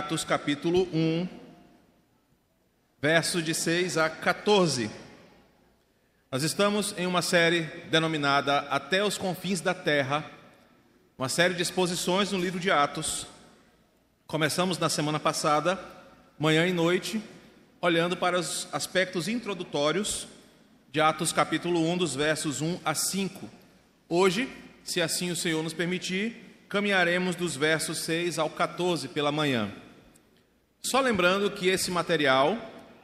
Atos capítulo 1, versos de 6 a 14. Nós estamos em uma série denominada Até os Confins da Terra, uma série de exposições no livro de Atos. Começamos na semana passada, manhã e noite, olhando para os aspectos introdutórios de Atos capítulo 1, dos versos 1 a 5. Hoje, se assim o Senhor nos permitir, caminharemos dos versos 6 ao 14 pela manhã. Só lembrando que esse material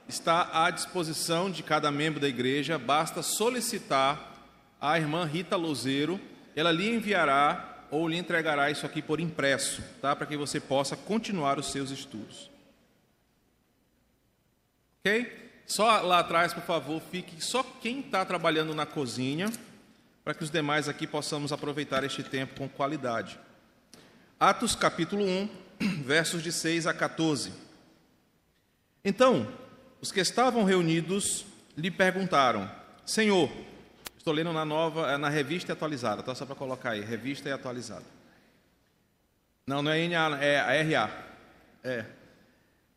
está à disposição de cada membro da igreja, basta solicitar à irmã Rita Lozeiro, ela lhe enviará ou lhe entregará isso aqui por impresso, tá? Para que você possa continuar os seus estudos. Ok? Só lá atrás, por favor, fique só quem está trabalhando na cozinha, para que os demais aqui possamos aproveitar este tempo com qualidade. Atos capítulo 1, versos de 6 a 14. Então, os que estavam reunidos lhe perguntaram: Senhor, estou lendo na nova, é na revista atualizada, tá só para colocar aí, revista e atualizada. Não, não é NA, é a RA. É,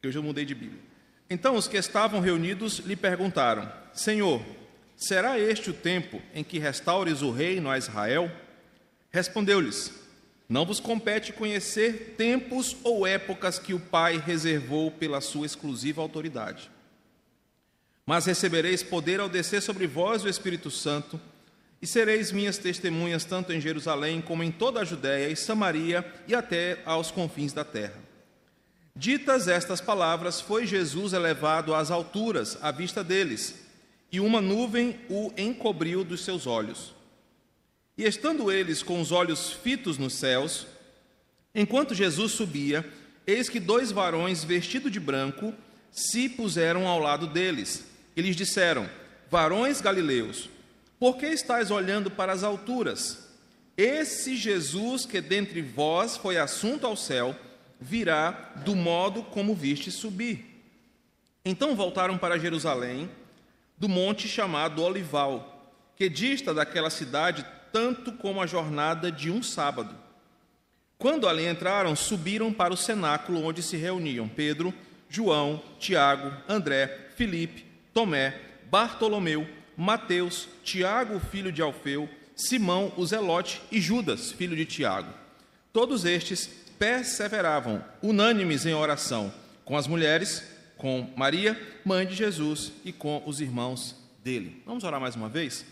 eu mudei de Bíblia. Então os que estavam reunidos lhe perguntaram: Senhor, será este o tempo em que restaures o reino a Israel? Respondeu-lhes: não vos compete conhecer tempos ou épocas que o Pai reservou pela sua exclusiva autoridade. Mas recebereis poder ao descer sobre vós o Espírito Santo, e sereis minhas testemunhas tanto em Jerusalém como em toda a Judéia e Samaria e até aos confins da terra. Ditas estas palavras, foi Jesus elevado às alturas à vista deles, e uma nuvem o encobriu dos seus olhos. E estando eles com os olhos fitos nos céus, enquanto Jesus subia, eis que dois varões vestidos de branco se puseram ao lado deles. E lhes disseram: Varões galileus, por que estáis olhando para as alturas? Esse Jesus que dentre vós foi assunto ao céu, virá do modo como viste subir. Então voltaram para Jerusalém, do monte chamado Olival, que dista daquela cidade tanto como a jornada de um sábado. Quando ali entraram, subiram para o cenáculo onde se reuniam Pedro, João, Tiago, André, Filipe, Tomé, Bartolomeu, Mateus, Tiago, filho de Alfeu, Simão, o Zelote e Judas, filho de Tiago. Todos estes perseveravam, unânimes em oração, com as mulheres, com Maria, mãe de Jesus, e com os irmãos dele. Vamos orar mais uma vez?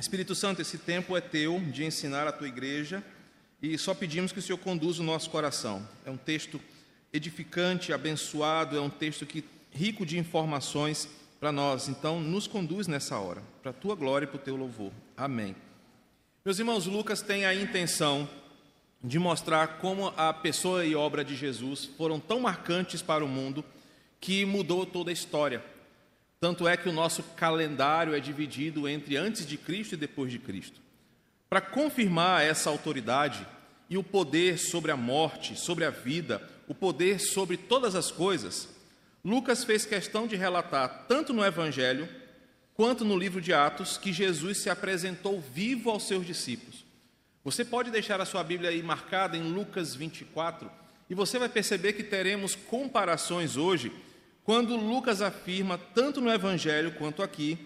Espírito Santo, esse tempo é teu de ensinar a tua igreja e só pedimos que o Senhor conduza o nosso coração. É um texto edificante, abençoado, é um texto que rico de informações para nós. Então, nos conduz nessa hora, para a tua glória e para o teu louvor. Amém. Meus irmãos, Lucas tem a intenção de mostrar como a pessoa e obra de Jesus foram tão marcantes para o mundo que mudou toda a história. Tanto é que o nosso calendário é dividido entre antes de Cristo e depois de Cristo. Para confirmar essa autoridade e o poder sobre a morte, sobre a vida, o poder sobre todas as coisas, Lucas fez questão de relatar, tanto no Evangelho quanto no livro de Atos, que Jesus se apresentou vivo aos seus discípulos. Você pode deixar a sua Bíblia aí marcada em Lucas 24 e você vai perceber que teremos comparações hoje quando Lucas afirma, tanto no Evangelho quanto aqui,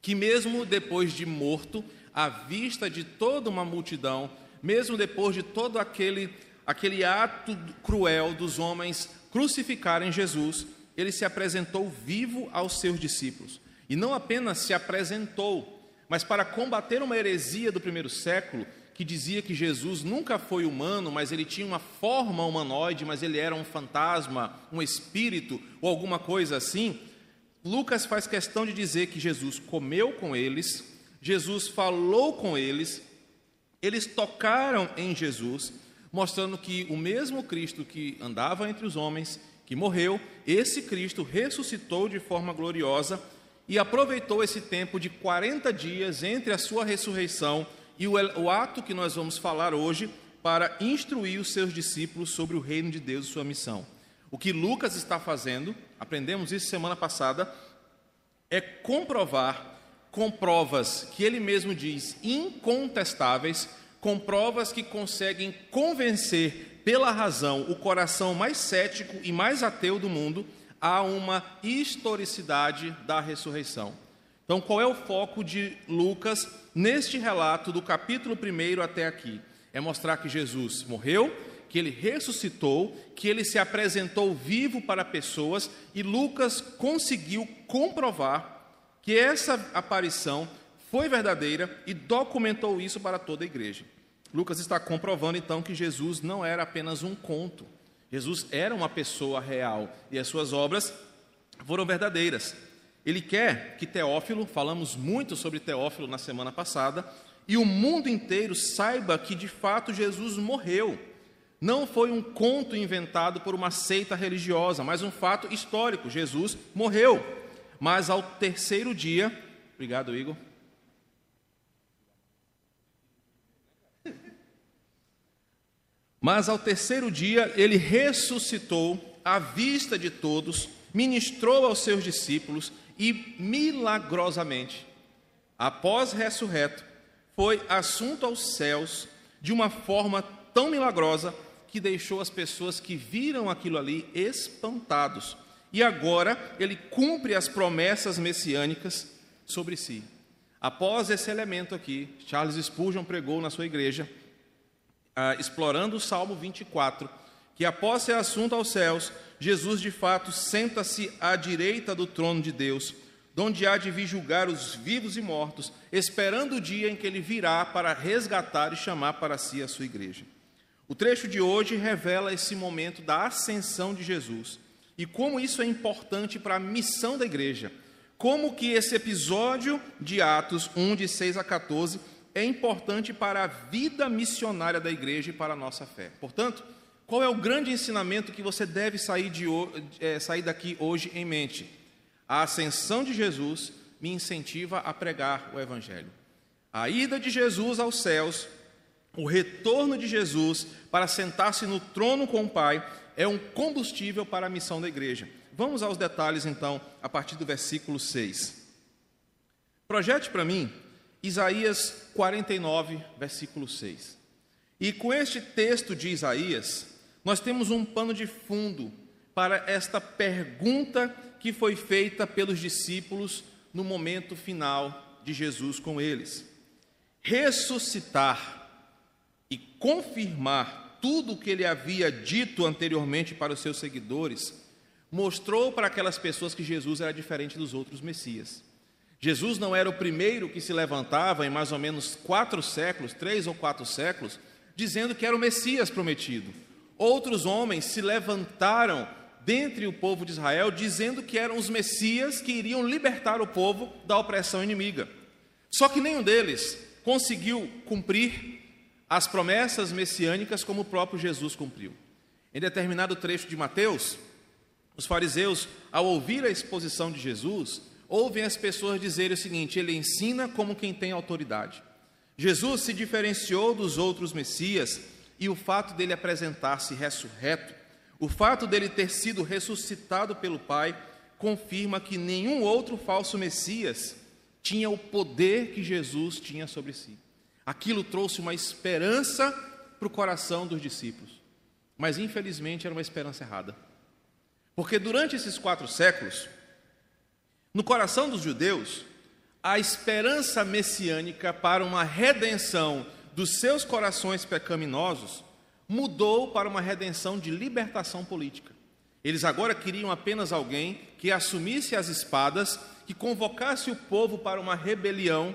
que mesmo depois de morto, à vista de toda uma multidão, mesmo depois de todo aquele, aquele ato cruel dos homens crucificarem Jesus, ele se apresentou vivo aos seus discípulos. E não apenas se apresentou, mas para combater uma heresia do primeiro século, que dizia que Jesus nunca foi humano, mas ele tinha uma forma humanoide, mas ele era um fantasma, um espírito ou alguma coisa assim. Lucas faz questão de dizer que Jesus comeu com eles, Jesus falou com eles, eles tocaram em Jesus, mostrando que o mesmo Cristo que andava entre os homens, que morreu, esse Cristo ressuscitou de forma gloriosa e aproveitou esse tempo de 40 dias entre a sua ressurreição e o, o ato que nós vamos falar hoje para instruir os seus discípulos sobre o reino de Deus e sua missão. O que Lucas está fazendo, aprendemos isso semana passada, é comprovar com provas que ele mesmo diz incontestáveis, com provas que conseguem convencer pela razão, o coração mais cético e mais ateu do mundo, há uma historicidade da ressurreição. Então, qual é o foco de Lucas neste relato do capítulo 1 até aqui? É mostrar que Jesus morreu, que ele ressuscitou, que ele se apresentou vivo para pessoas e Lucas conseguiu comprovar que essa aparição foi verdadeira e documentou isso para toda a igreja. Lucas está comprovando então que Jesus não era apenas um conto. Jesus era uma pessoa real e as suas obras foram verdadeiras. Ele quer que Teófilo, falamos muito sobre Teófilo na semana passada, e o mundo inteiro saiba que de fato Jesus morreu. Não foi um conto inventado por uma seita religiosa, mas um fato histórico. Jesus morreu. Mas ao terceiro dia, obrigado, Igor. Mas ao terceiro dia ele ressuscitou à vista de todos, ministrou aos seus discípulos e milagrosamente, após ressurreto, foi assunto aos céus de uma forma tão milagrosa que deixou as pessoas que viram aquilo ali espantados. E agora ele cumpre as promessas messiânicas sobre si. Após esse elemento aqui, Charles Spurgeon pregou na sua igreja ah, explorando o Salmo 24, que após ser assunto aos céus, Jesus de fato senta-se à direita do trono de Deus, donde há de vir julgar os vivos e mortos, esperando o dia em que ele virá para resgatar e chamar para si a sua igreja. O trecho de hoje revela esse momento da ascensão de Jesus e como isso é importante para a missão da igreja. Como que esse episódio de Atos 1, de 6 a 14, é importante para a vida missionária da igreja e para a nossa fé. Portanto, qual é o grande ensinamento que você deve sair, de, é, sair daqui hoje em mente? A ascensão de Jesus me incentiva a pregar o Evangelho. A ida de Jesus aos céus, o retorno de Jesus para sentar-se no trono com o Pai, é um combustível para a missão da igreja. Vamos aos detalhes então, a partir do versículo 6. Projete para mim Isaías 49, versículo 6. E com este texto de Isaías, nós temos um pano de fundo para esta pergunta que foi feita pelos discípulos no momento final de Jesus com eles. Ressuscitar e confirmar tudo o que ele havia dito anteriormente para os seus seguidores, mostrou para aquelas pessoas que Jesus era diferente dos outros Messias. Jesus não era o primeiro que se levantava em mais ou menos quatro séculos, três ou quatro séculos, dizendo que era o Messias prometido. Outros homens se levantaram dentre o povo de Israel, dizendo que eram os Messias que iriam libertar o povo da opressão inimiga. Só que nenhum deles conseguiu cumprir as promessas messiânicas como o próprio Jesus cumpriu. Em determinado trecho de Mateus, os fariseus, ao ouvir a exposição de Jesus, ouvem as pessoas dizerem o seguinte: ele ensina como quem tem autoridade. Jesus se diferenciou dos outros Messias e o fato dele apresentar-se ressurreto, o fato dele ter sido ressuscitado pelo Pai, confirma que nenhum outro falso Messias tinha o poder que Jesus tinha sobre si. Aquilo trouxe uma esperança para o coração dos discípulos, mas infelizmente era uma esperança errada. Porque durante esses quatro séculos, no coração dos judeus, a esperança messiânica para uma redenção dos seus corações pecaminosos mudou para uma redenção de libertação política. Eles agora queriam apenas alguém que assumisse as espadas, que convocasse o povo para uma rebelião,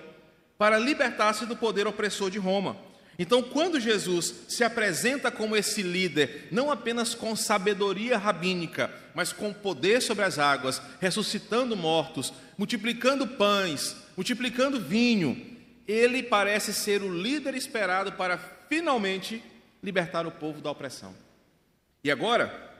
para libertar-se do poder opressor de Roma. Então, quando Jesus se apresenta como esse líder, não apenas com sabedoria rabínica, mas com poder sobre as águas, ressuscitando mortos, multiplicando pães, multiplicando vinho, ele parece ser o líder esperado para finalmente libertar o povo da opressão. E agora,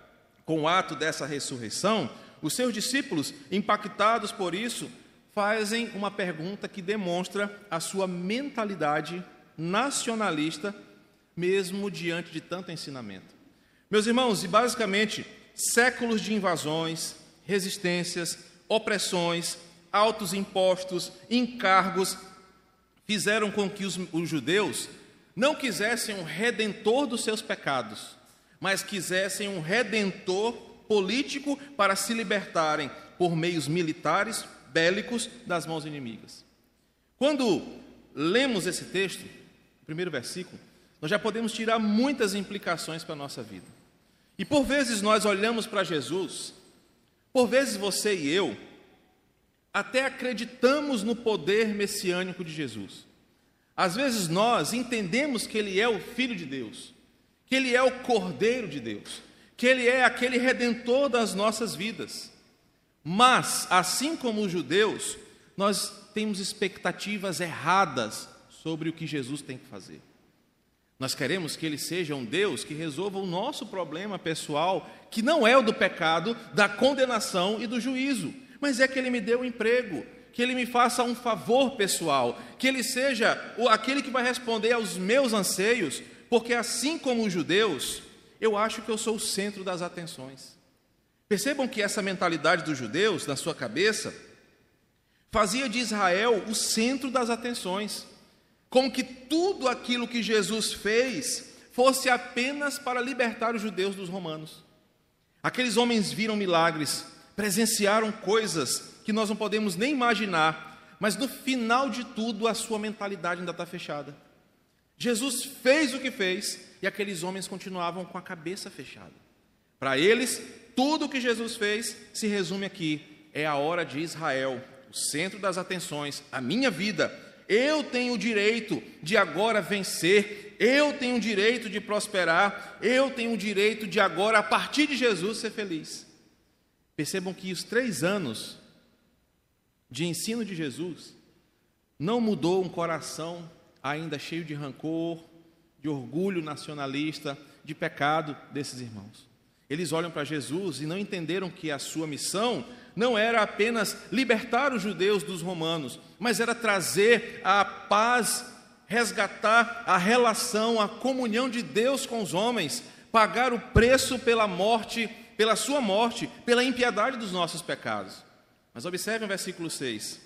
com o ato dessa ressurreição, os seus discípulos, impactados por isso, fazem uma pergunta que demonstra a sua mentalidade nacionalista, mesmo diante de tanto ensinamento. Meus irmãos, e basicamente, séculos de invasões, resistências, opressões, altos impostos, encargos, fizeram com que os, os judeus não quisessem um redentor dos seus pecados, mas quisessem um redentor político para se libertarem por meios militares, bélicos, das mãos inimigas. Quando lemos esse texto, o primeiro versículo, nós já podemos tirar muitas implicações para a nossa vida. E por vezes nós olhamos para Jesus, por vezes você e eu, até acreditamos no poder messiânico de Jesus. Às vezes nós entendemos que Ele é o Filho de Deus, que Ele é o Cordeiro de Deus, que Ele é aquele redentor das nossas vidas. Mas, assim como os judeus, nós temos expectativas erradas sobre o que Jesus tem que fazer. Nós queremos que Ele seja um Deus que resolva o nosso problema pessoal, que não é o do pecado, da condenação e do juízo, mas é que Ele me dê um emprego, que Ele me faça um favor pessoal, que Ele seja aquele que vai responder aos meus anseios, porque assim como os judeus, eu acho que eu sou o centro das atenções. Percebam que essa mentalidade dos judeus, na sua cabeça, fazia de Israel o centro das atenções, como que tudo aquilo que Jesus fez fosse apenas para libertar os judeus dos romanos. Aqueles homens viram milagres, presenciaram coisas que nós não podemos nem imaginar, mas no final de tudo a sua mentalidade ainda está fechada. Jesus fez o que fez e aqueles homens continuavam com a cabeça fechada. Para eles, tudo o que Jesus fez se resume aqui: é a hora de Israel, o centro das atenções, a minha vida. Eu tenho o direito de agora vencer, eu tenho o direito de prosperar, eu tenho o direito de agora, a partir de Jesus, ser feliz. Percebam que os três anos de ensino de Jesus não mudou um coração ainda cheio de rancor, de orgulho nacionalista, de pecado desses irmãos. Eles olham para Jesus e não entenderam que a sua missão não era apenas libertar os judeus dos romanos, mas era trazer a paz, resgatar a relação, a comunhão de Deus com os homens, pagar o preço pela morte, pela sua morte, pela impiedade dos nossos pecados. Mas observe o versículo 6.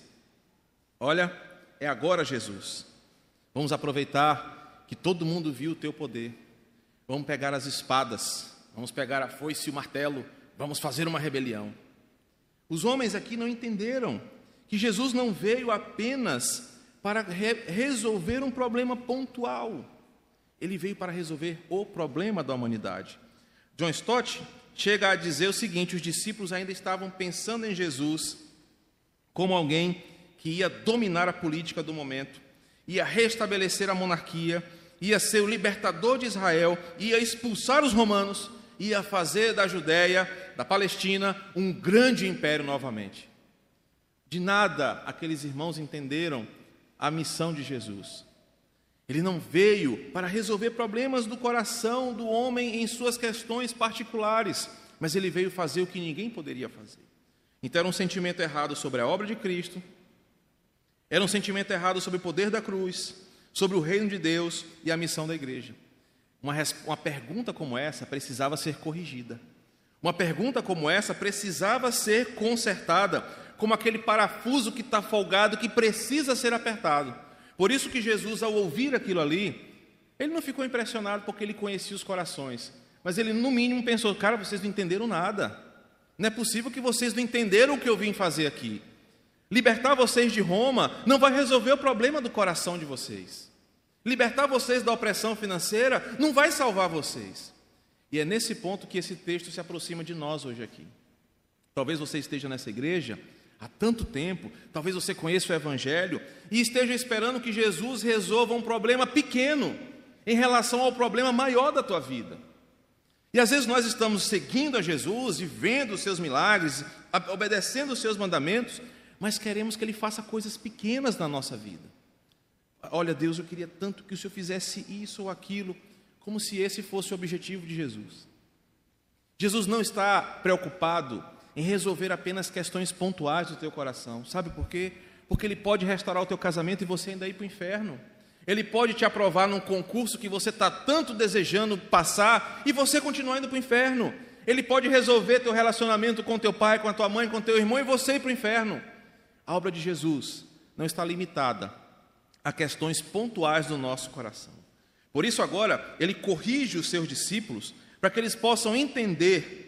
Olha, é agora Jesus. Vamos aproveitar que todo mundo viu o teu poder. Vamos pegar as espadas, vamos pegar a foice e o martelo, vamos fazer uma rebelião. Os homens aqui não entenderam que Jesus não veio apenas para re resolver um problema pontual. Ele veio para resolver o problema da humanidade. John Stott chega a dizer o seguinte: os discípulos ainda estavam pensando em Jesus como alguém que ia dominar a política do momento, ia restabelecer a monarquia, ia ser o libertador de Israel, ia expulsar os romanos, ia fazer da Judéia, da Palestina, um grande império novamente. De nada aqueles irmãos entenderam a missão de Jesus. Ele não veio para resolver problemas do coração do homem em suas questões particulares, mas ele veio fazer o que ninguém poderia fazer. Então era um sentimento errado sobre a obra de Cristo, era um sentimento errado sobre o poder da cruz, sobre o reino de Deus e a missão da igreja. Uma, uma pergunta como essa precisava ser corrigida. Uma pergunta como essa precisava ser consertada, como aquele parafuso que está folgado que precisa ser apertado. Por isso que Jesus, ao ouvir aquilo ali, ele não ficou impressionado porque ele conhecia os corações, mas ele no mínimo pensou: cara, vocês não entenderam nada. Não é possível que vocês não entenderam o que eu vim fazer aqui. Libertar vocês de Roma não vai resolver o problema do coração de vocês. Libertar vocês da opressão financeira não vai salvar vocês. E é nesse ponto que esse texto se aproxima de nós hoje aqui. Talvez você esteja nessa igreja há tanto tempo, talvez você conheça o Evangelho e esteja esperando que Jesus resolva um problema pequeno em relação ao problema maior da tua vida. E às vezes nós estamos seguindo a Jesus e vendo os seus milagres, obedecendo os seus mandamentos, mas queremos que Ele faça coisas pequenas na nossa vida. Olha, Deus, eu queria tanto que o Senhor fizesse isso ou aquilo, como se esse fosse o objetivo de Jesus. Jesus não está preocupado em resolver apenas questões pontuais do teu coração. Sabe por quê? Porque Ele pode restaurar o teu casamento e você ainda ir para o inferno. Ele pode te aprovar num concurso que você está tanto desejando passar e você continuar indo para o inferno. Ele pode resolver teu relacionamento com teu pai, com a tua mãe, com teu irmão e você ir para o inferno. A obra de Jesus não está limitada a questões pontuais do nosso coração. Por isso, agora, ele corrige os seus discípulos para que eles possam entender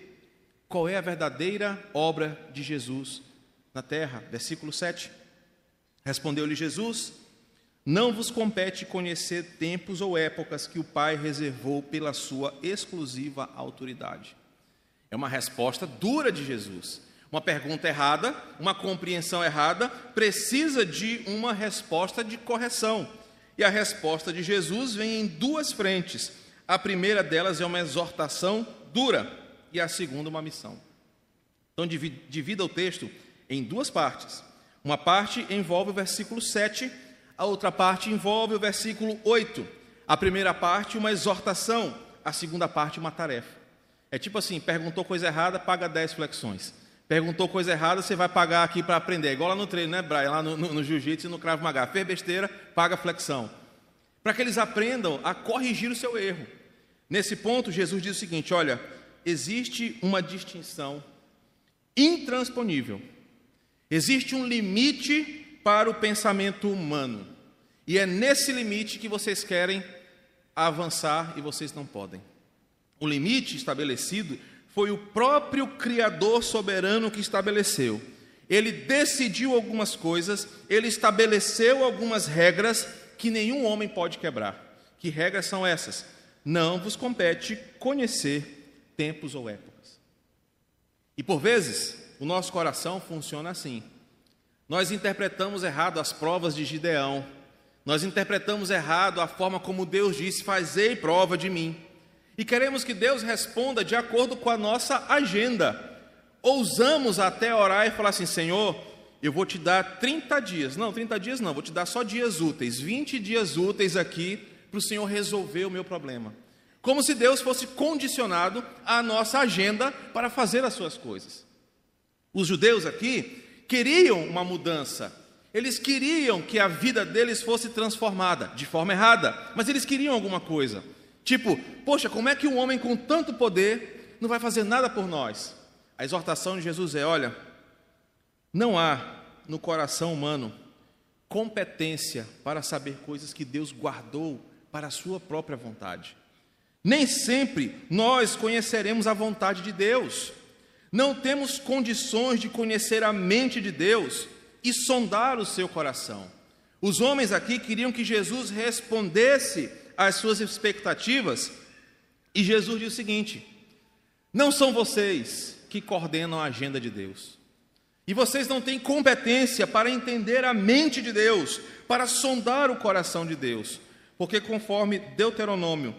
qual é a verdadeira obra de Jesus na terra. Versículo 7. Respondeu-lhe Jesus: Não vos compete conhecer tempos ou épocas que o Pai reservou pela sua exclusiva autoridade. É uma resposta dura de Jesus. Uma pergunta errada, uma compreensão errada, precisa de uma resposta de correção. E a resposta de Jesus vem em duas frentes. A primeira delas é uma exortação dura e a segunda uma missão. Então divida o texto em duas partes. Uma parte envolve o versículo 7, a outra parte envolve o versículo 8. A primeira parte, uma exortação, a segunda parte, uma tarefa. É tipo assim: perguntou coisa errada, paga 10 flexões. Perguntou coisa errada, você vai pagar aqui para aprender. É igual lá no treino, né, Brian? Lá no, no, no jiu-jitsu e no cravo magá. Fez besteira, paga flexão. Para que eles aprendam a corrigir o seu erro. Nesse ponto, Jesus diz o seguinte: olha, existe uma distinção intransponível. Existe um limite para o pensamento humano. E é nesse limite que vocês querem avançar e vocês não podem. O limite estabelecido foi o próprio Criador soberano que estabeleceu. Ele decidiu algumas coisas, ele estabeleceu algumas regras que nenhum homem pode quebrar. Que regras são essas? Não vos compete conhecer tempos ou épocas. E por vezes, o nosso coração funciona assim. Nós interpretamos errado as provas de Gideão. Nós interpretamos errado a forma como Deus disse: Fazei prova de mim e queremos que Deus responda de acordo com a nossa agenda. Ousamos até orar e falar assim: Senhor, eu vou te dar 30 dias. Não, 30 dias não, vou te dar só dias úteis, 20 dias úteis aqui para o Senhor resolver o meu problema. Como se Deus fosse condicionado à nossa agenda para fazer as suas coisas. Os judeus aqui queriam uma mudança, eles queriam que a vida deles fosse transformada, de forma errada, mas eles queriam alguma coisa. Tipo, poxa, como é que um homem com tanto poder não vai fazer nada por nós? A exortação de Jesus é: olha, não há no coração humano competência para saber coisas que Deus guardou para a sua própria vontade. Nem sempre nós conheceremos a vontade de Deus. Não temos condições de conhecer a mente de Deus e sondar o seu coração. Os homens aqui queriam que Jesus respondesse as suas expectativas. E Jesus diz o seguinte: não são vocês que coordenam a agenda de Deus. E vocês não têm competência para entender a mente de Deus, para sondar o coração de Deus. Porque conforme Deuteronômio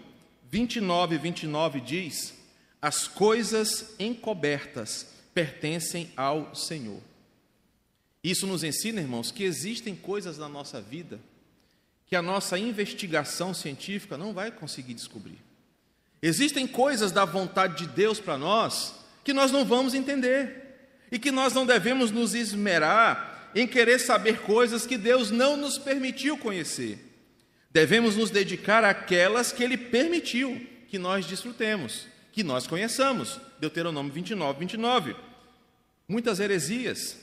29, 29 diz, as coisas encobertas pertencem ao Senhor. Isso nos ensina, irmãos, que existem coisas na nossa vida que a nossa investigação científica não vai conseguir descobrir. Existem coisas da vontade de Deus para nós que nós não vamos entender e que nós não devemos nos esmerar em querer saber coisas que Deus não nos permitiu conhecer. Devemos nos dedicar àquelas que Ele permitiu que nós desfrutemos, que nós conheçamos. Deuteronômio 29, 29. Muitas heresias,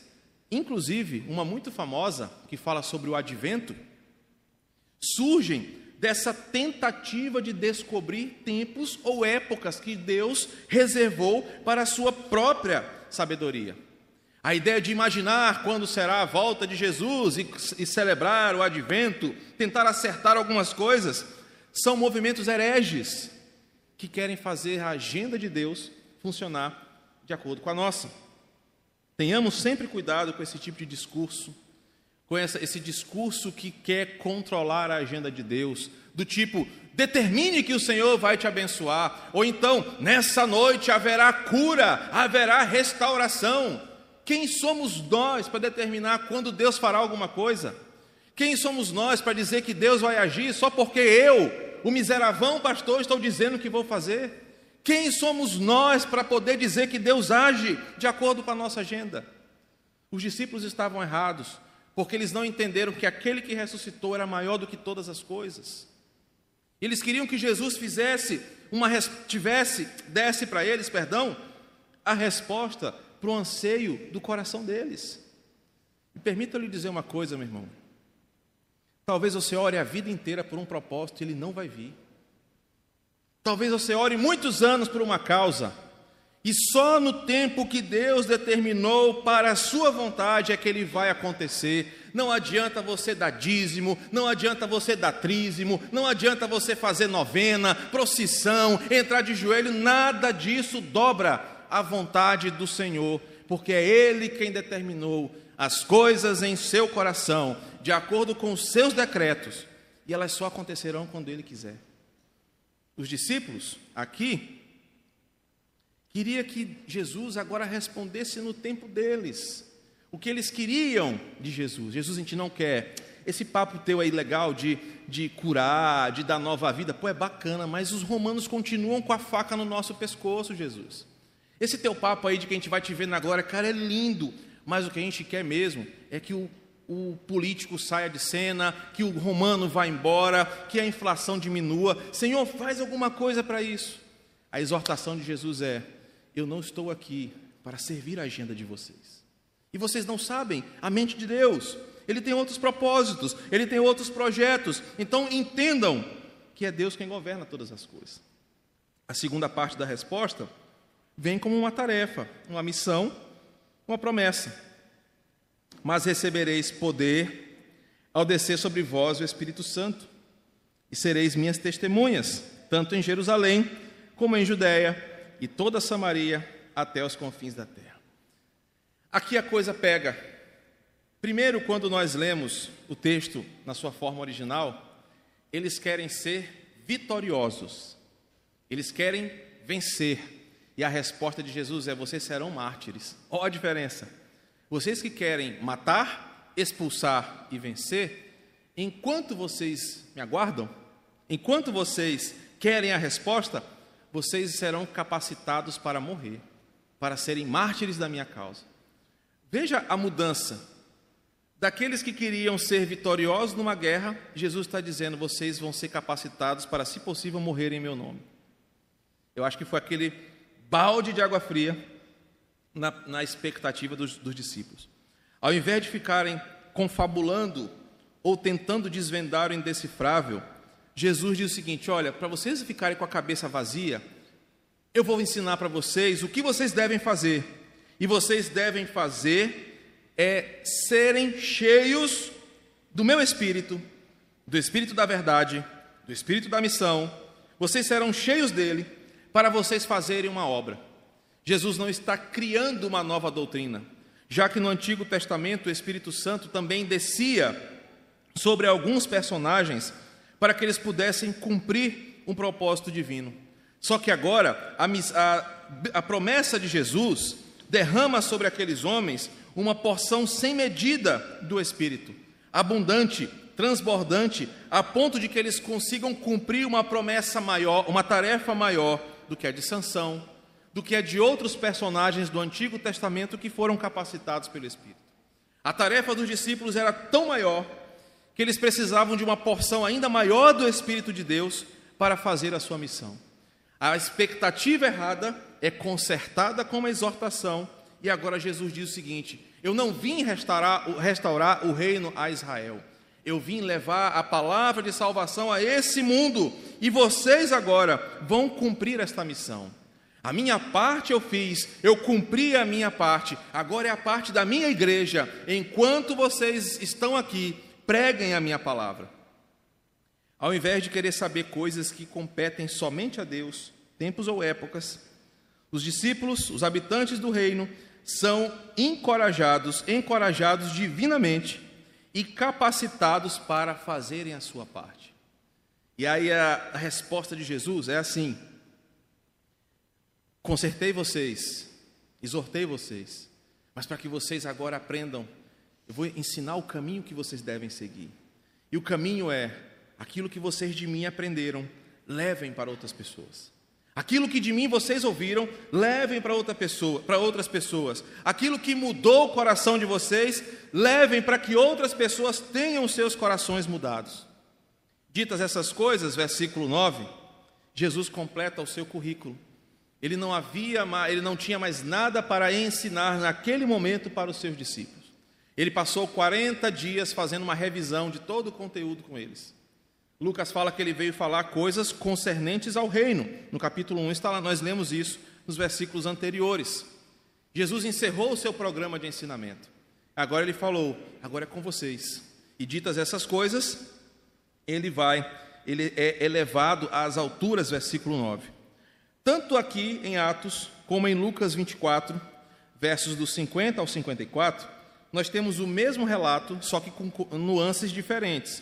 inclusive uma muito famosa que fala sobre o advento, surgem dessa tentativa de descobrir tempos ou épocas que Deus reservou para a sua própria sabedoria. A ideia de imaginar quando será a volta de Jesus e, e celebrar o advento, tentar acertar algumas coisas, são movimentos hereges que querem fazer a agenda de Deus funcionar de acordo com a nossa. Tenhamos sempre cuidado com esse tipo de discurso com essa, esse discurso que quer controlar a agenda de Deus, do tipo, determine que o Senhor vai te abençoar, ou então, nessa noite haverá cura, haverá restauração. Quem somos nós para determinar quando Deus fará alguma coisa? Quem somos nós para dizer que Deus vai agir só porque eu, o miseravão pastor, estou dizendo que vou fazer? Quem somos nós para poder dizer que Deus age de acordo com a nossa agenda? Os discípulos estavam errados porque eles não entenderam que aquele que ressuscitou era maior do que todas as coisas. Eles queriam que Jesus fizesse uma tivesse desse para eles, perdão, a resposta para o anseio do coração deles. E permita-lhe dizer uma coisa, meu irmão. Talvez você ore a vida inteira por um propósito e ele não vai vir. Talvez você ore muitos anos por uma causa, e só no tempo que Deus determinou para a sua vontade é que ele vai acontecer. Não adianta você dar dízimo, não adianta você dar trízimo, não adianta você fazer novena, procissão, entrar de joelho, nada disso dobra a vontade do Senhor, porque é Ele quem determinou as coisas em seu coração, de acordo com os seus decretos, e elas só acontecerão quando Ele quiser. Os discípulos, aqui, Queria que Jesus agora respondesse no tempo deles. O que eles queriam de Jesus. Jesus a gente não quer. Esse papo teu aí legal de, de curar, de dar nova vida, pô, é bacana, mas os romanos continuam com a faca no nosso pescoço, Jesus. Esse teu papo aí de que a gente vai te ver na glória, cara, é lindo, mas o que a gente quer mesmo é que o, o político saia de cena, que o romano vá embora, que a inflação diminua. Senhor, faz alguma coisa para isso. A exortação de Jesus é: eu não estou aqui para servir a agenda de vocês. E vocês não sabem a mente de Deus. Ele tem outros propósitos, ele tem outros projetos. Então entendam que é Deus quem governa todas as coisas. A segunda parte da resposta vem como uma tarefa, uma missão, uma promessa. Mas recebereis poder ao descer sobre vós o Espírito Santo, e sereis minhas testemunhas, tanto em Jerusalém como em Judéia e toda Samaria até os confins da terra. Aqui a coisa pega. Primeiro, quando nós lemos o texto na sua forma original, eles querem ser vitoriosos. Eles querem vencer. E a resposta de Jesus é: vocês serão mártires. Olha a diferença. Vocês que querem matar, expulsar e vencer, enquanto vocês me aguardam, enquanto vocês querem a resposta, vocês serão capacitados para morrer, para serem mártires da minha causa. Veja a mudança. Daqueles que queriam ser vitoriosos numa guerra, Jesus está dizendo: vocês vão ser capacitados para, se possível, morrer em meu nome. Eu acho que foi aquele balde de água fria na, na expectativa dos, dos discípulos. Ao invés de ficarem confabulando ou tentando desvendar o indecifrável, Jesus diz o seguinte: olha, para vocês ficarem com a cabeça vazia, eu vou ensinar para vocês o que vocês devem fazer. E vocês devem fazer é serem cheios do meu espírito, do espírito da verdade, do espírito da missão. Vocês serão cheios dele para vocês fazerem uma obra. Jesus não está criando uma nova doutrina, já que no Antigo Testamento o Espírito Santo também descia sobre alguns personagens para que eles pudessem cumprir um propósito divino. Só que agora a, a, a promessa de Jesus derrama sobre aqueles homens uma porção sem medida do Espírito, abundante, transbordante, a ponto de que eles consigam cumprir uma promessa maior, uma tarefa maior do que a de Sansão, do que a de outros personagens do Antigo Testamento que foram capacitados pelo Espírito. A tarefa dos discípulos era tão maior que eles precisavam de uma porção ainda maior do Espírito de Deus para fazer a sua missão. A expectativa errada é consertada com uma exortação, e agora Jesus diz o seguinte: Eu não vim restaurar, restaurar o reino a Israel, eu vim levar a palavra de salvação a esse mundo, e vocês agora vão cumprir esta missão. A minha parte eu fiz, eu cumpri a minha parte, agora é a parte da minha igreja. Enquanto vocês estão aqui, preguem a minha palavra. Ao invés de querer saber coisas que competem somente a Deus, tempos ou épocas, os discípulos, os habitantes do reino, são encorajados, encorajados divinamente e capacitados para fazerem a sua parte. E aí a, resposta de Jesus é assim: consertei vocês, exortei vocês, mas para que vocês agora aprendam eu vou ensinar o caminho que vocês devem seguir. E o caminho é aquilo que vocês de mim aprenderam, levem para outras pessoas. Aquilo que de mim vocês ouviram, levem para outra pessoa, para outras pessoas. Aquilo que mudou o coração de vocês, levem para que outras pessoas tenham seus corações mudados. Ditas essas coisas, versículo 9, Jesus completa o seu currículo. Ele não havia, ele não tinha mais nada para ensinar naquele momento para os seus discípulos. Ele passou 40 dias fazendo uma revisão de todo o conteúdo com eles. Lucas fala que ele veio falar coisas concernentes ao reino. No capítulo 1 está lá, nós lemos isso nos versículos anteriores. Jesus encerrou o seu programa de ensinamento. Agora ele falou: agora é com vocês. E ditas essas coisas, ele vai, ele é elevado às alturas, versículo 9. Tanto aqui em Atos, como em Lucas 24, versos dos 50 ao 54, nós temos o mesmo relato, só que com nuances diferentes.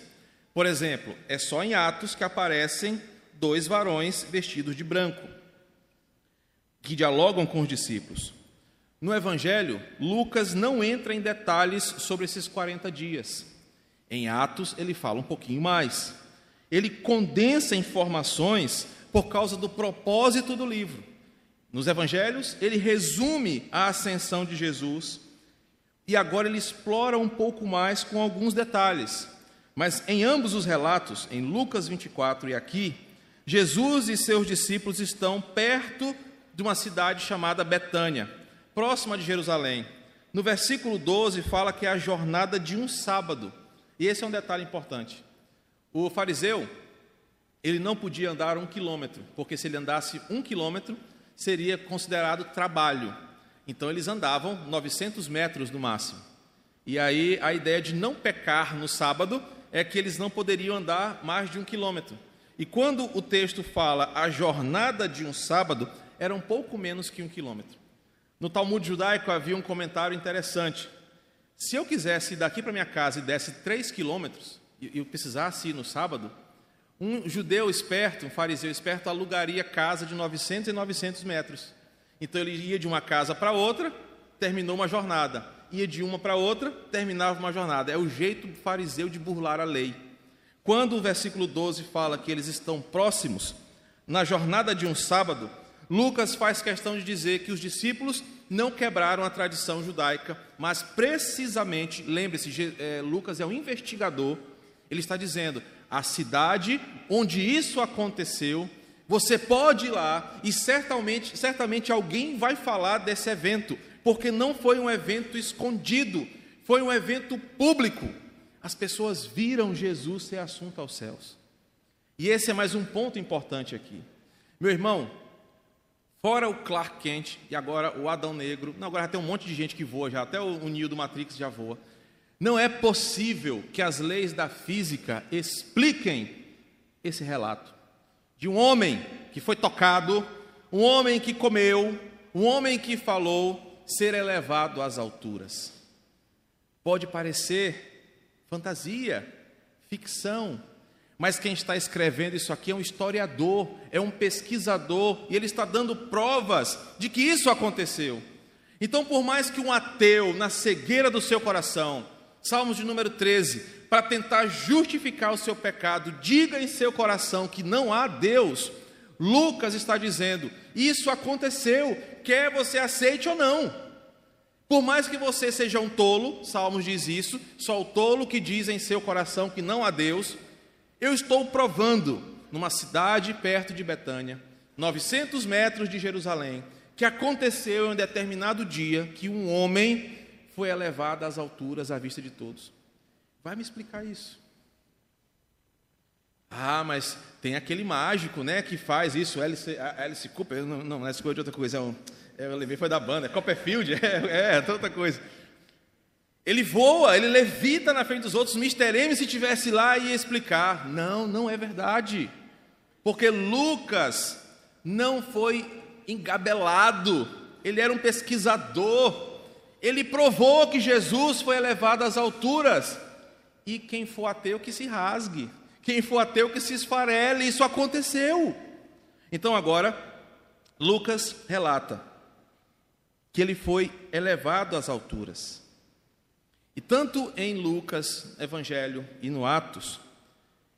Por exemplo, é só em Atos que aparecem dois varões vestidos de branco, que dialogam com os discípulos. No Evangelho, Lucas não entra em detalhes sobre esses 40 dias. Em Atos, ele fala um pouquinho mais. Ele condensa informações por causa do propósito do livro. Nos Evangelhos, ele resume a ascensão de Jesus e agora ele explora um pouco mais com alguns detalhes. Mas em ambos os relatos, em Lucas 24 e aqui, Jesus e seus discípulos estão perto de uma cidade chamada Betânia, próxima de Jerusalém. No versículo 12 fala que é a jornada de um sábado. E esse é um detalhe importante. O fariseu, ele não podia andar um quilômetro, porque se ele andasse um quilômetro, seria considerado trabalho. Então eles andavam 900 metros no máximo. E aí a ideia de não pecar no sábado é que eles não poderiam andar mais de um quilômetro. E quando o texto fala a jornada de um sábado, era um pouco menos que um quilômetro. No Talmud judaico havia um comentário interessante. Se eu quisesse ir daqui para minha casa e desse três quilômetros, e eu precisasse ir no sábado, um judeu esperto, um fariseu esperto, alugaria casa de 900 e 900 metros. Então ele ia de uma casa para outra, terminou uma jornada ia de uma para outra, terminava uma jornada. É o jeito fariseu de burlar a lei. Quando o versículo 12 fala que eles estão próximos, na jornada de um sábado, Lucas faz questão de dizer que os discípulos não quebraram a tradição judaica, mas precisamente, lembre-se, é, Lucas é um investigador, ele está dizendo: a cidade onde isso aconteceu, você pode ir lá e certamente, certamente alguém vai falar desse evento, porque não foi um evento escondido, foi um evento público. As pessoas viram Jesus ser assunto aos céus. E esse é mais um ponto importante aqui. Meu irmão, fora o Clark Kent e agora o Adão Negro, não, agora já tem um monte de gente que voa já, até o, Neo do Matrix já voa. Não é possível que as leis da física expliquem esse relato de um homem que foi tocado, um homem que comeu, um homem que falou, ser elevado às alturas. Pode parecer fantasia, ficção, mas quem está escrevendo isso aqui é um historiador, é um pesquisador, e ele está dando provas de que isso aconteceu. Então, por mais que um ateu, na cegueira do seu coração, Salmos de número 13, para tentar justificar o seu pecado, diga em seu coração que não há Deus, Lucas está dizendo: isso aconteceu, quer você aceite ou não. Por mais que você seja um tolo, Salmos diz isso, só o tolo que diz em seu coração que não há Deus, eu estou provando numa cidade perto de Betânia, 900 metros de Jerusalém, que aconteceu em um determinado dia que um homem foi elevado às alturas à vista de todos. Vai me explicar isso. Ah, mas tem aquele mágico, né, que faz isso, Alice, Alice Cooper, não, não, Alice Cooper é de outra coisa, é, eu levei foi da banda, é Copperfield, é, é, outra coisa. Ele voa, ele levita na frente dos outros, Mr. M se tivesse lá ia explicar. Não, não é verdade. Porque Lucas não foi engabelado, ele era um pesquisador. Ele provou que Jesus foi elevado às alturas. E quem for ateu que se rasgue. Quem for ateu que se esfarele, isso aconteceu. Então agora, Lucas relata que ele foi elevado às alturas. E tanto em Lucas, Evangelho e no Atos,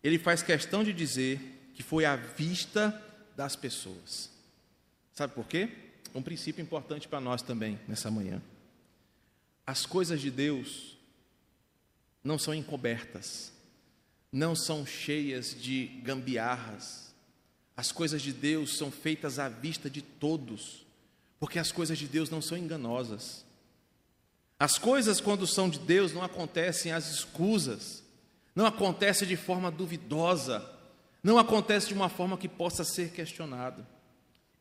ele faz questão de dizer que foi à vista das pessoas. Sabe por quê? Um princípio importante para nós também nessa manhã. As coisas de Deus não são encobertas não são cheias de gambiarras. As coisas de Deus são feitas à vista de todos, porque as coisas de Deus não são enganosas. As coisas, quando são de Deus, não acontecem às escusas, não acontece de forma duvidosa, não acontece de uma forma que possa ser questionado.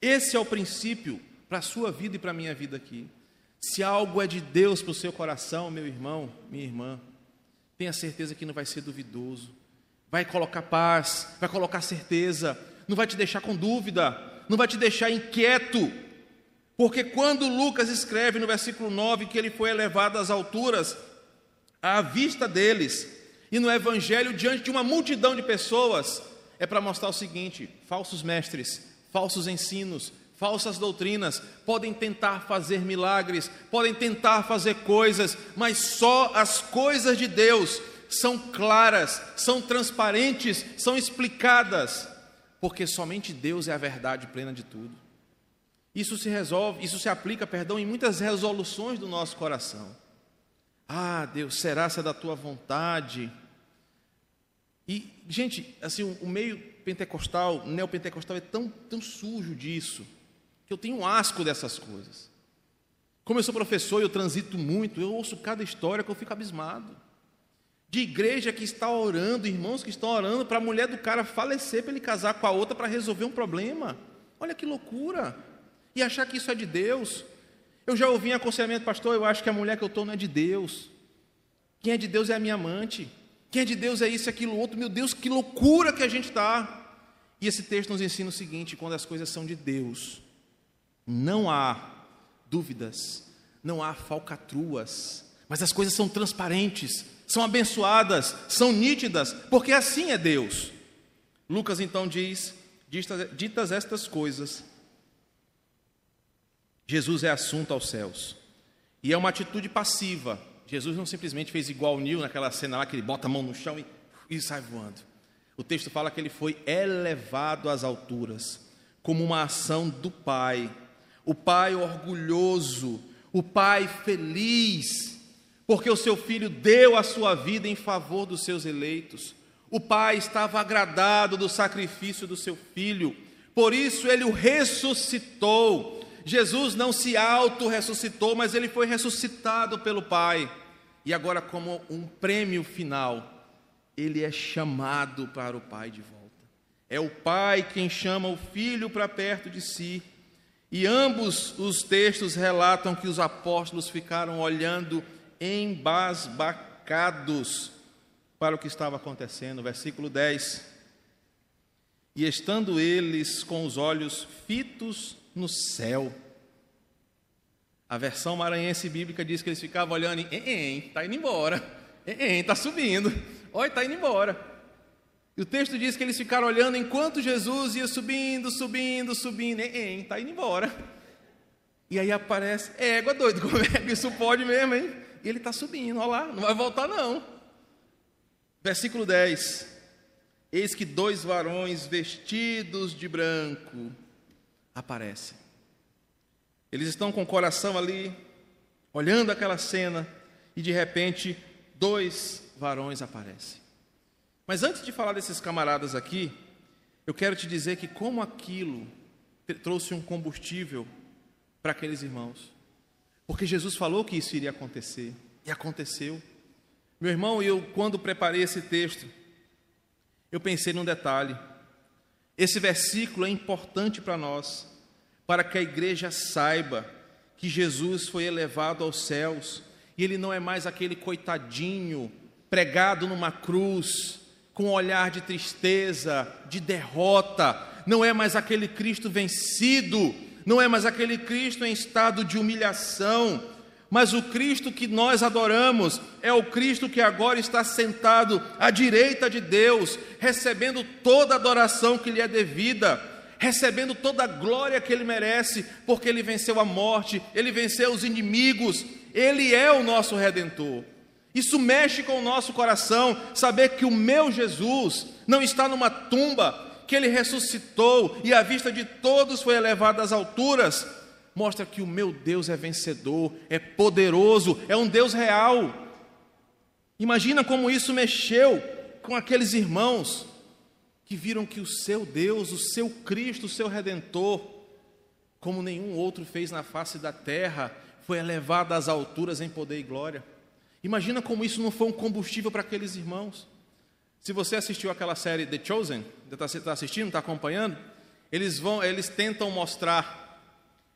Esse é o princípio para a sua vida e para a minha vida aqui. Se algo é de Deus para o seu coração, meu irmão, minha irmã, tenha certeza que não vai ser duvidoso, vai colocar paz, vai colocar certeza, não vai te deixar com dúvida, não vai te deixar inquieto, porque quando Lucas escreve no versículo 9 que ele foi elevado às alturas, à vista deles, e no Evangelho, diante de uma multidão de pessoas, é para mostrar o seguinte: falsos mestres, falsos ensinos, falsas doutrinas podem tentar fazer milagres, podem tentar fazer coisas, mas só as coisas de Deus são claras, são transparentes, são explicadas, porque somente Deus é a verdade plena de tudo. Isso se resolve, isso se aplica, perdão, em muitas resoluções do nosso coração. Ah, Deus, será se é da tua vontade? E, gente, assim, o, meio pentecostal, neopentecostal é tão, tão sujo disso, que eu tenho um asco dessas coisas. Como eu sou professor e eu transito muito, eu ouço cada história que eu fico abismado. De igreja que está orando, irmãos que estão orando para a mulher do cara falecer para ele casar com a outra para resolver um problema. Olha que loucura! E achar que isso é de Deus. Eu já ouvi em aconselhamento, pastor, eu acho que a mulher que eu estou não é de Deus. Quem é de Deus é a minha amante. Quem é de Deus é isso, aquilo, outro. Meu Deus, que loucura que a gente está. E esse texto nos ensina o seguinte: quando as coisas são de Deus, não há dúvidas, não há falcatruas, mas as coisas são transparentes, são abençoadas, são nítidas, porque assim é Deus. Lucas então diz: ditas estas coisas, Jesus é assunto aos céus. E é uma atitude passiva, Jesus não simplesmente fez igual o Nil naquela cena lá que ele bota a mão no chão e, e sai voando. O texto fala que ele foi elevado às alturas, como uma ação do Pai. O Pai orgulhoso, o Pai feliz, porque o seu filho deu a sua vida em favor dos seus eleitos. O Pai estava agradado do sacrifício do seu filho, por isso ele o ressuscitou Jesus não se auto-ressuscitou, mas ele foi ressuscitado pelo Pai. E agora, como um prêmio final, ele é chamado para o Pai de volta. É o Pai quem chama o Filho para perto de si. E ambos os textos relatam que os apóstolos ficaram olhando embasbacados para o que estava acontecendo. Versículo 10. E estando eles com os olhos fitos no céu. A versão maranhense bíblica diz que eles ficavam olhando e está indo embora, está subindo, olha, está indo embora. E o texto diz que eles ficaram olhando enquanto Jesus ia subindo, subindo, subindo, está indo embora. E aí aparece, égua doido, como é que isso pode mesmo, hein? E ele está subindo, olha lá, não vai voltar não. Versículo 10: Eis que dois varões vestidos de branco aparece. Eles estão com o coração ali, olhando aquela cena, e de repente, dois varões aparecem. Mas antes de falar desses camaradas aqui, eu quero te dizer que como aquilo trouxe um combustível para aqueles irmãos. Porque Jesus falou que isso iria acontecer, e aconteceu. Meu irmão, eu quando preparei esse texto, eu pensei num detalhe. Esse versículo é importante para nós, para que a igreja saiba que Jesus foi elevado aos céus e ele não é mais aquele coitadinho pregado numa cruz, com um olhar de tristeza, de derrota, não é mais aquele Cristo vencido, não é mais aquele Cristo em estado de humilhação, mas o Cristo que nós adoramos é o Cristo que agora está sentado à direita de Deus, recebendo toda a adoração que lhe é devida, recebendo toda a glória que ele merece, porque ele venceu a morte, ele venceu os inimigos, ele é o nosso redentor. Isso mexe com o nosso coração, saber que o meu Jesus não está numa tumba, que ele ressuscitou e à vista de todos foi elevado às alturas mostra que o meu Deus é vencedor, é poderoso, é um Deus real. Imagina como isso mexeu com aqueles irmãos que viram que o seu Deus, o seu Cristo, o seu Redentor, como nenhum outro fez na face da terra, foi elevado às alturas em poder e glória. Imagina como isso não foi um combustível para aqueles irmãos. Se você assistiu aquela série The Chosen, está tá assistindo, está acompanhando, eles vão, eles tentam mostrar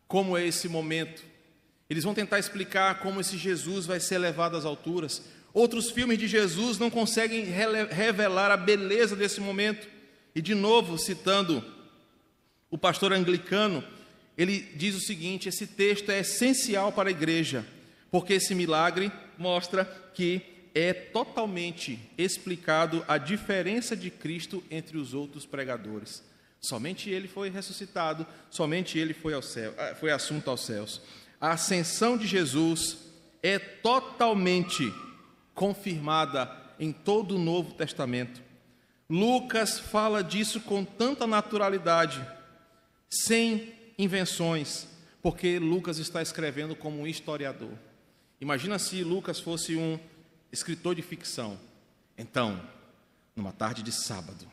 como é esse momento. Eles vão tentar explicar como esse Jesus vai ser levado às alturas. Outros filmes de Jesus não conseguem revelar a beleza desse momento. E de novo, citando o pastor anglicano, ele diz o seguinte: esse texto é essencial para a igreja, porque esse milagre mostra que é totalmente explicado a diferença de Cristo entre os outros pregadores. Somente ele foi ressuscitado, somente ele foi, ao céu, ah, foi assunto aos céus. A ascensão de Jesus é totalmente confirmada em todo o Novo Testamento. Lucas fala disso com tanta naturalidade, sem invenções, porque Lucas está escrevendo como um historiador. Imagina se Lucas fosse um escritor de ficção. Então, numa tarde de sábado,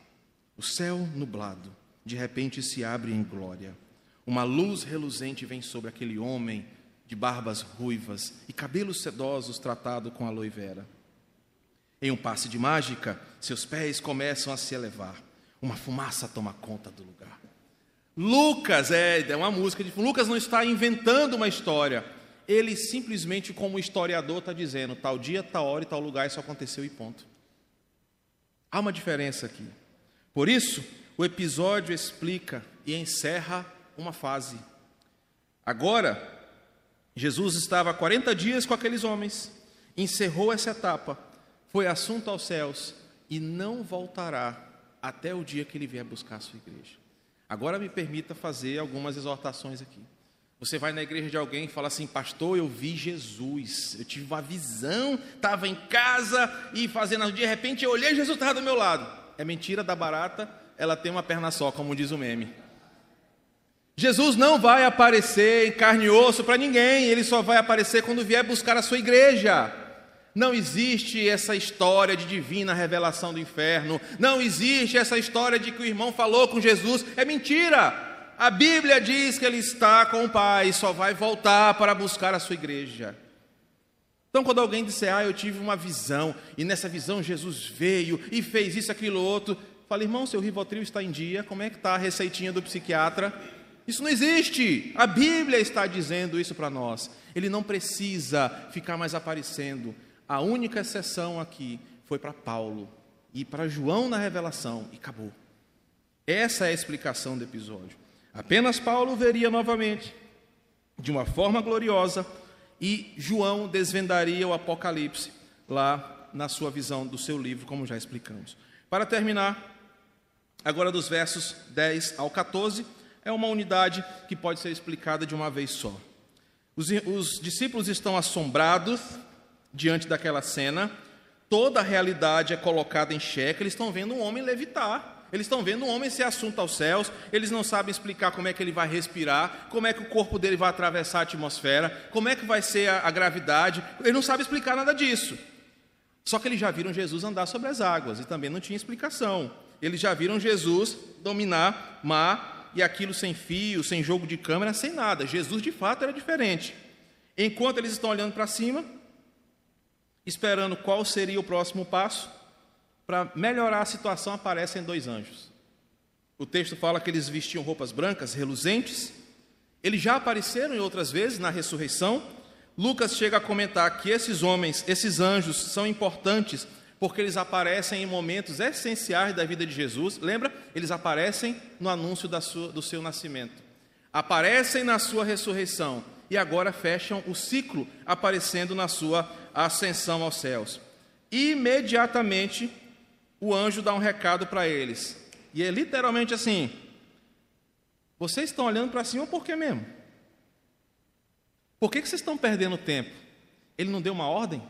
o céu nublado, de repente se abre em glória. Uma luz reluzente vem sobre aquele homem de barbas ruivas e cabelos sedosos tratado com aloe vera. Em um passe de mágica, seus pés começam a se elevar. Uma fumaça toma conta do lugar. Lucas, é, é uma música de. Lucas não está inventando uma história. Ele simplesmente, como historiador, está dizendo: tal dia, tal hora e tal lugar, isso aconteceu e ponto. Há uma diferença aqui. Por isso, o episódio explica e encerra uma fase. Agora, Jesus estava 40 dias com aqueles homens, encerrou essa etapa, foi assunto aos céus e não voltará até o dia que ele vier buscar a sua igreja. Agora me permita fazer algumas exortações aqui. Você vai na igreja de alguém e fala assim, pastor, eu vi Jesus, eu tive uma visão, estava em casa e fazendo, de repente eu olhei Jesus estava do meu lado. É mentira da barata, ela tem uma perna só, como diz o meme. Jesus não vai aparecer em carne e osso para ninguém, ele só vai aparecer quando vier buscar a sua igreja. Não existe essa história de divina revelação do inferno, não existe essa história de que o irmão falou com Jesus, é mentira. A Bíblia diz que ele está com o Pai só vai voltar para buscar a sua igreja. Então, quando alguém disser, ah, eu tive uma visão, e nessa visão Jesus veio e fez isso, aquilo, outro, fala, irmão, seu Rivotril está em dia, como é que está a receitinha do psiquiatra? Isso não existe. A Bíblia está dizendo isso para nós. Ele não precisa ficar mais aparecendo. A única exceção aqui foi para Paulo e para João na revelação e acabou. Essa é a explicação do episódio. Apenas Paulo veria novamente, de uma forma gloriosa, e João desvendaria o Apocalipse lá na sua visão do seu livro, como já explicamos. Para terminar, agora dos versos 10 ao 14 é uma unidade que pode ser explicada de uma vez só. Os, os discípulos estão assombrados diante daquela cena, toda a realidade é colocada em xeque, eles estão vendo um homem levitar. Eles estão vendo um homem ser assunto aos céus, eles não sabem explicar como é que ele vai respirar, como é que o corpo dele vai atravessar a atmosfera, como é que vai ser a, a gravidade, eles não sabem explicar nada disso. Só que eles já viram Jesus andar sobre as águas e também não tinha explicação. Eles já viram Jesus dominar mar e aquilo sem fio, sem jogo de câmera, sem nada. Jesus de fato era diferente. Enquanto eles estão olhando para cima, esperando qual seria o próximo passo, para melhorar a situação, aparecem dois anjos. O texto fala que eles vestiam roupas brancas, reluzentes. Eles já apareceram em outras vezes na ressurreição. Lucas chega a comentar que esses homens, esses anjos, são importantes porque eles aparecem em momentos essenciais da vida de Jesus. Lembra? Eles aparecem no anúncio sua, do seu nascimento, aparecem na sua ressurreição e agora fecham o ciclo aparecendo na sua ascensão aos céus. Imediatamente o anjo dá um recado para eles, e é literalmente assim: vocês estão olhando para cima por quê mesmo? Por que, que vocês estão perdendo tempo? Ele não deu uma ordem?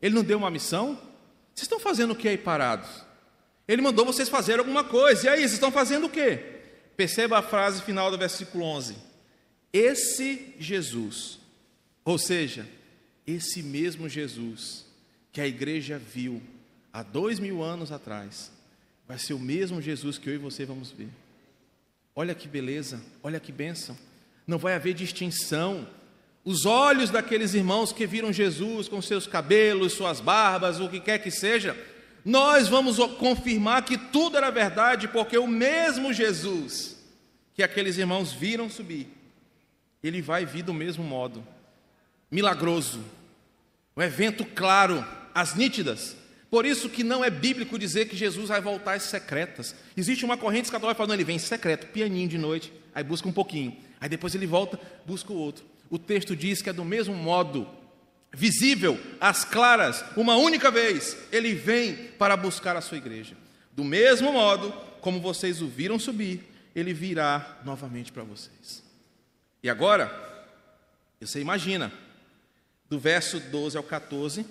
Ele não deu uma missão? Vocês estão fazendo o que aí parados? Ele mandou vocês fazerem alguma coisa. E aí, vocês estão fazendo o quê? Perceba a frase final do versículo 11. Esse Jesus, ou seja, esse mesmo Jesus que a igreja viu há dois mil anos atrás, vai ser o mesmo Jesus que eu e você vamos ver. Olha que beleza, olha que bênção. Não vai haver distinção os olhos daqueles irmãos que viram Jesus com seus cabelos, suas barbas, o que quer que seja, Nós vamos confirmar que tudo era verdade, porque o mesmo Jesus que aqueles irmãos viram subir, ele vai vir do mesmo modo, milagroso, um evento claro, as nítidas. Por isso que não é bíblico dizer que Jesus vai voltar às secretas. Existe uma corrente escatológica falando, ele vem secreto, pianinho de noite, aí busca um pouquinho, aí depois ele volta, busca o outro. O texto diz que é do mesmo modo, visível, às claras, uma única vez, ele vem para buscar a sua igreja. Do mesmo modo como vocês o viram subir, ele virá novamente para vocês. E agora, você imagina, do verso 12 ao 14,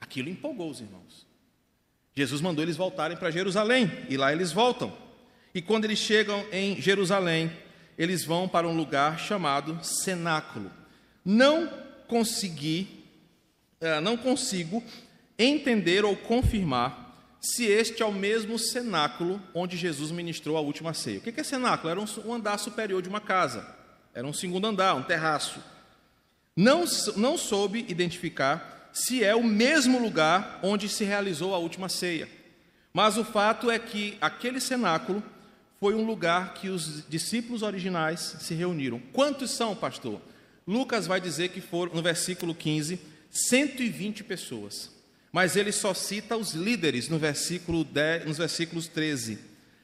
aquilo empolgou os irmãos. Jesus mandou eles voltarem para Jerusalém, e lá eles voltam. E quando eles chegam em Jerusalém, eles vão para um lugar chamado cenáculo. Não consegui, eh, não consigo entender ou confirmar se este é o mesmo cenáculo onde Jesus ministrou a última ceia. O que é cenáculo? Era um andar superior de uma casa, era um segundo andar, um terraço. Não, não soube identificar se é o mesmo lugar onde se realizou a última ceia. Mas o fato é que aquele cenáculo foi um lugar que os discípulos originais se reuniram. Quantos são, pastor? Lucas vai dizer que foram, no versículo 15, 120 pessoas. Mas ele só cita os líderes no versículo 10, nos versículos 13.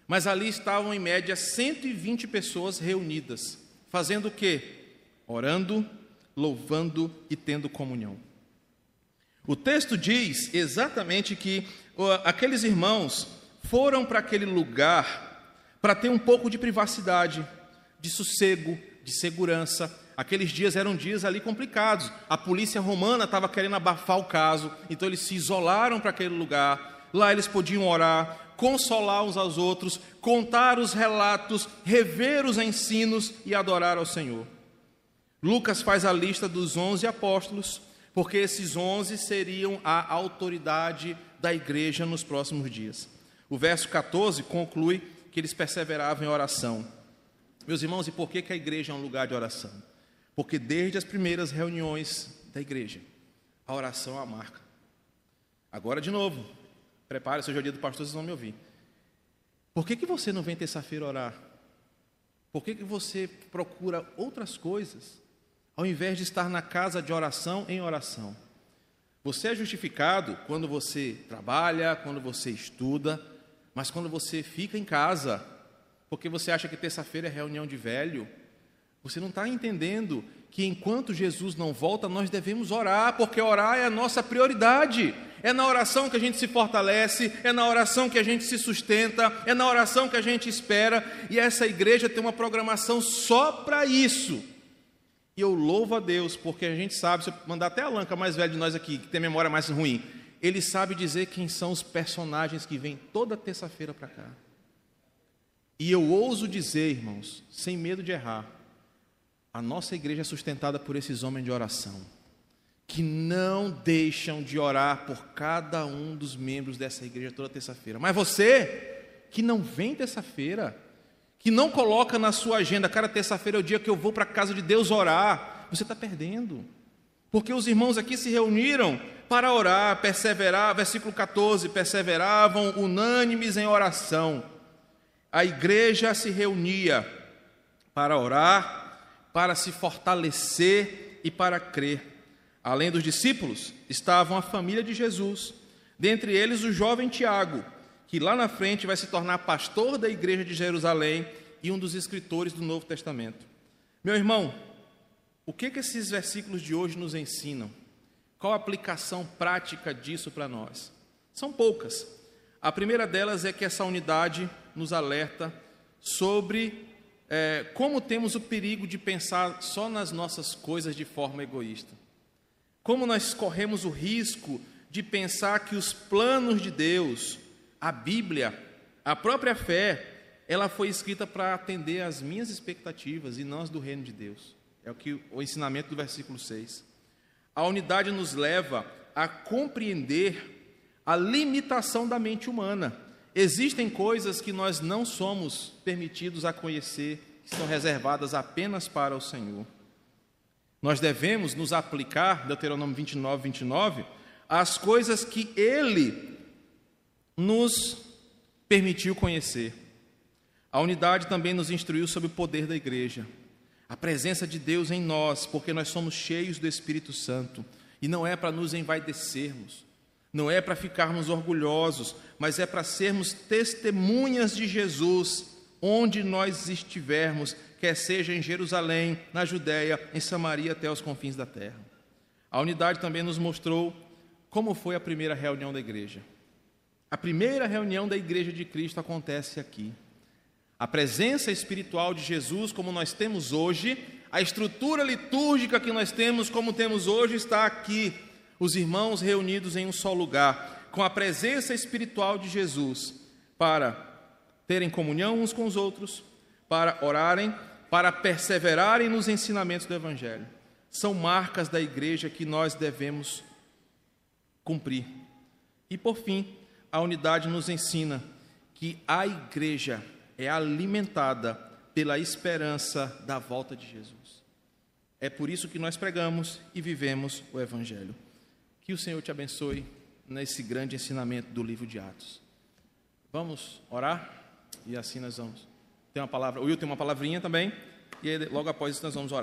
Mas ali estavam em média 120 pessoas reunidas, fazendo o quê? Orando, louvando e tendo comunhão. O texto diz exatamente que aqueles irmãos foram para aquele lugar para ter um pouco de privacidade, de sossego, de segurança, Aqueles dias eram dias ali complicados. A polícia romana estava querendo abafar o caso, então eles se isolaram para aquele lugar. Lá eles podiam orar, consolar uns aos outros, contar os relatos, rever os ensinos e adorar ao Senhor. Lucas faz a lista dos onze apóstolos, porque esses onze seriam a autoridade da igreja nos próximos dias. O verso 14 conclui que eles perseveravam em oração. Meus irmãos, e por que, que a igreja é um lugar de oração? Porque desde as primeiras reuniões da igreja, a oração é a marca. Agora de novo, prepare-se, hoje é o dia do pastor, vocês vão me ouvir. Por que, que você não vem terça-feira orar? Por que, que você procura outras coisas, ao invés de estar na casa de oração em oração? Você é justificado quando você trabalha, quando você estuda, mas quando você fica em casa, porque você acha que terça-feira é reunião de velho, você não está entendendo que enquanto Jesus não volta, nós devemos orar, porque orar é a nossa prioridade. É na oração que a gente se fortalece, é na oração que a gente se sustenta, é na oração que a gente espera, e essa igreja tem uma programação só para isso. E eu louvo a Deus, porque a gente sabe, se eu mandar até a Lanca mais velho de nós aqui, que tem memória mais ruim, ele sabe dizer quem são os personagens que vêm toda terça-feira para cá. E eu ouso dizer, irmãos, sem medo de errar, a nossa igreja é sustentada por esses homens de oração, que não deixam de orar por cada um dos membros dessa igreja toda terça-feira. Mas você, que não vem terça-feira, que não coloca na sua agenda, cara, terça-feira é o dia que eu vou para a casa de Deus orar, você está perdendo. Porque os irmãos aqui se reuniram para orar, perseverar, versículo 14, perseveravam unânimes em oração. A igreja se reunia para orar, para se fortalecer e para crer. Além dos discípulos, estavam a família de Jesus, dentre eles o jovem Tiago, que lá na frente vai se tornar pastor da igreja de Jerusalém e um dos escritores do Novo Testamento. Meu irmão, o que, que esses versículos de hoje nos ensinam? Qual a aplicação prática disso para nós? São poucas. A primeira delas é que essa unidade nos alerta sobre é, como temos o perigo de pensar só nas nossas coisas de forma egoísta. Como nós corremos o risco de pensar que os planos de Deus, a Bíblia, a própria fé, ela foi escrita para atender às minhas expectativas e não as do reino de Deus. É o que o ensinamento do versículo 6. A unidade nos leva a compreender a limitação da mente humana Existem coisas que nós não somos permitidos a conhecer, que são reservadas apenas para o Senhor. Nós devemos nos aplicar, Deuteronômio 29, 29, às coisas que Ele nos permitiu conhecer. A unidade também nos instruiu sobre o poder da igreja, a presença de Deus em nós, porque nós somos cheios do Espírito Santo, e não é para nos envaidecermos, não é para ficarmos orgulhosos, mas é para sermos testemunhas de Jesus onde nós estivermos, quer seja em Jerusalém, na Judéia, em Samaria até os confins da terra. A unidade também nos mostrou como foi a primeira reunião da igreja. A primeira reunião da igreja de Cristo acontece aqui. A presença espiritual de Jesus, como nós temos hoje, a estrutura litúrgica que nós temos, como temos hoje, está aqui. Os irmãos reunidos em um só lugar, com a presença espiritual de Jesus, para terem comunhão uns com os outros, para orarem, para perseverarem nos ensinamentos do Evangelho. São marcas da igreja que nós devemos cumprir. E por fim, a unidade nos ensina que a igreja é alimentada pela esperança da volta de Jesus. É por isso que nós pregamos e vivemos o Evangelho. Que o Senhor te abençoe nesse grande ensinamento do livro de Atos. Vamos orar e assim nós vamos. Tem uma palavra, o Will tem uma palavrinha também, e logo após isso nós vamos orar.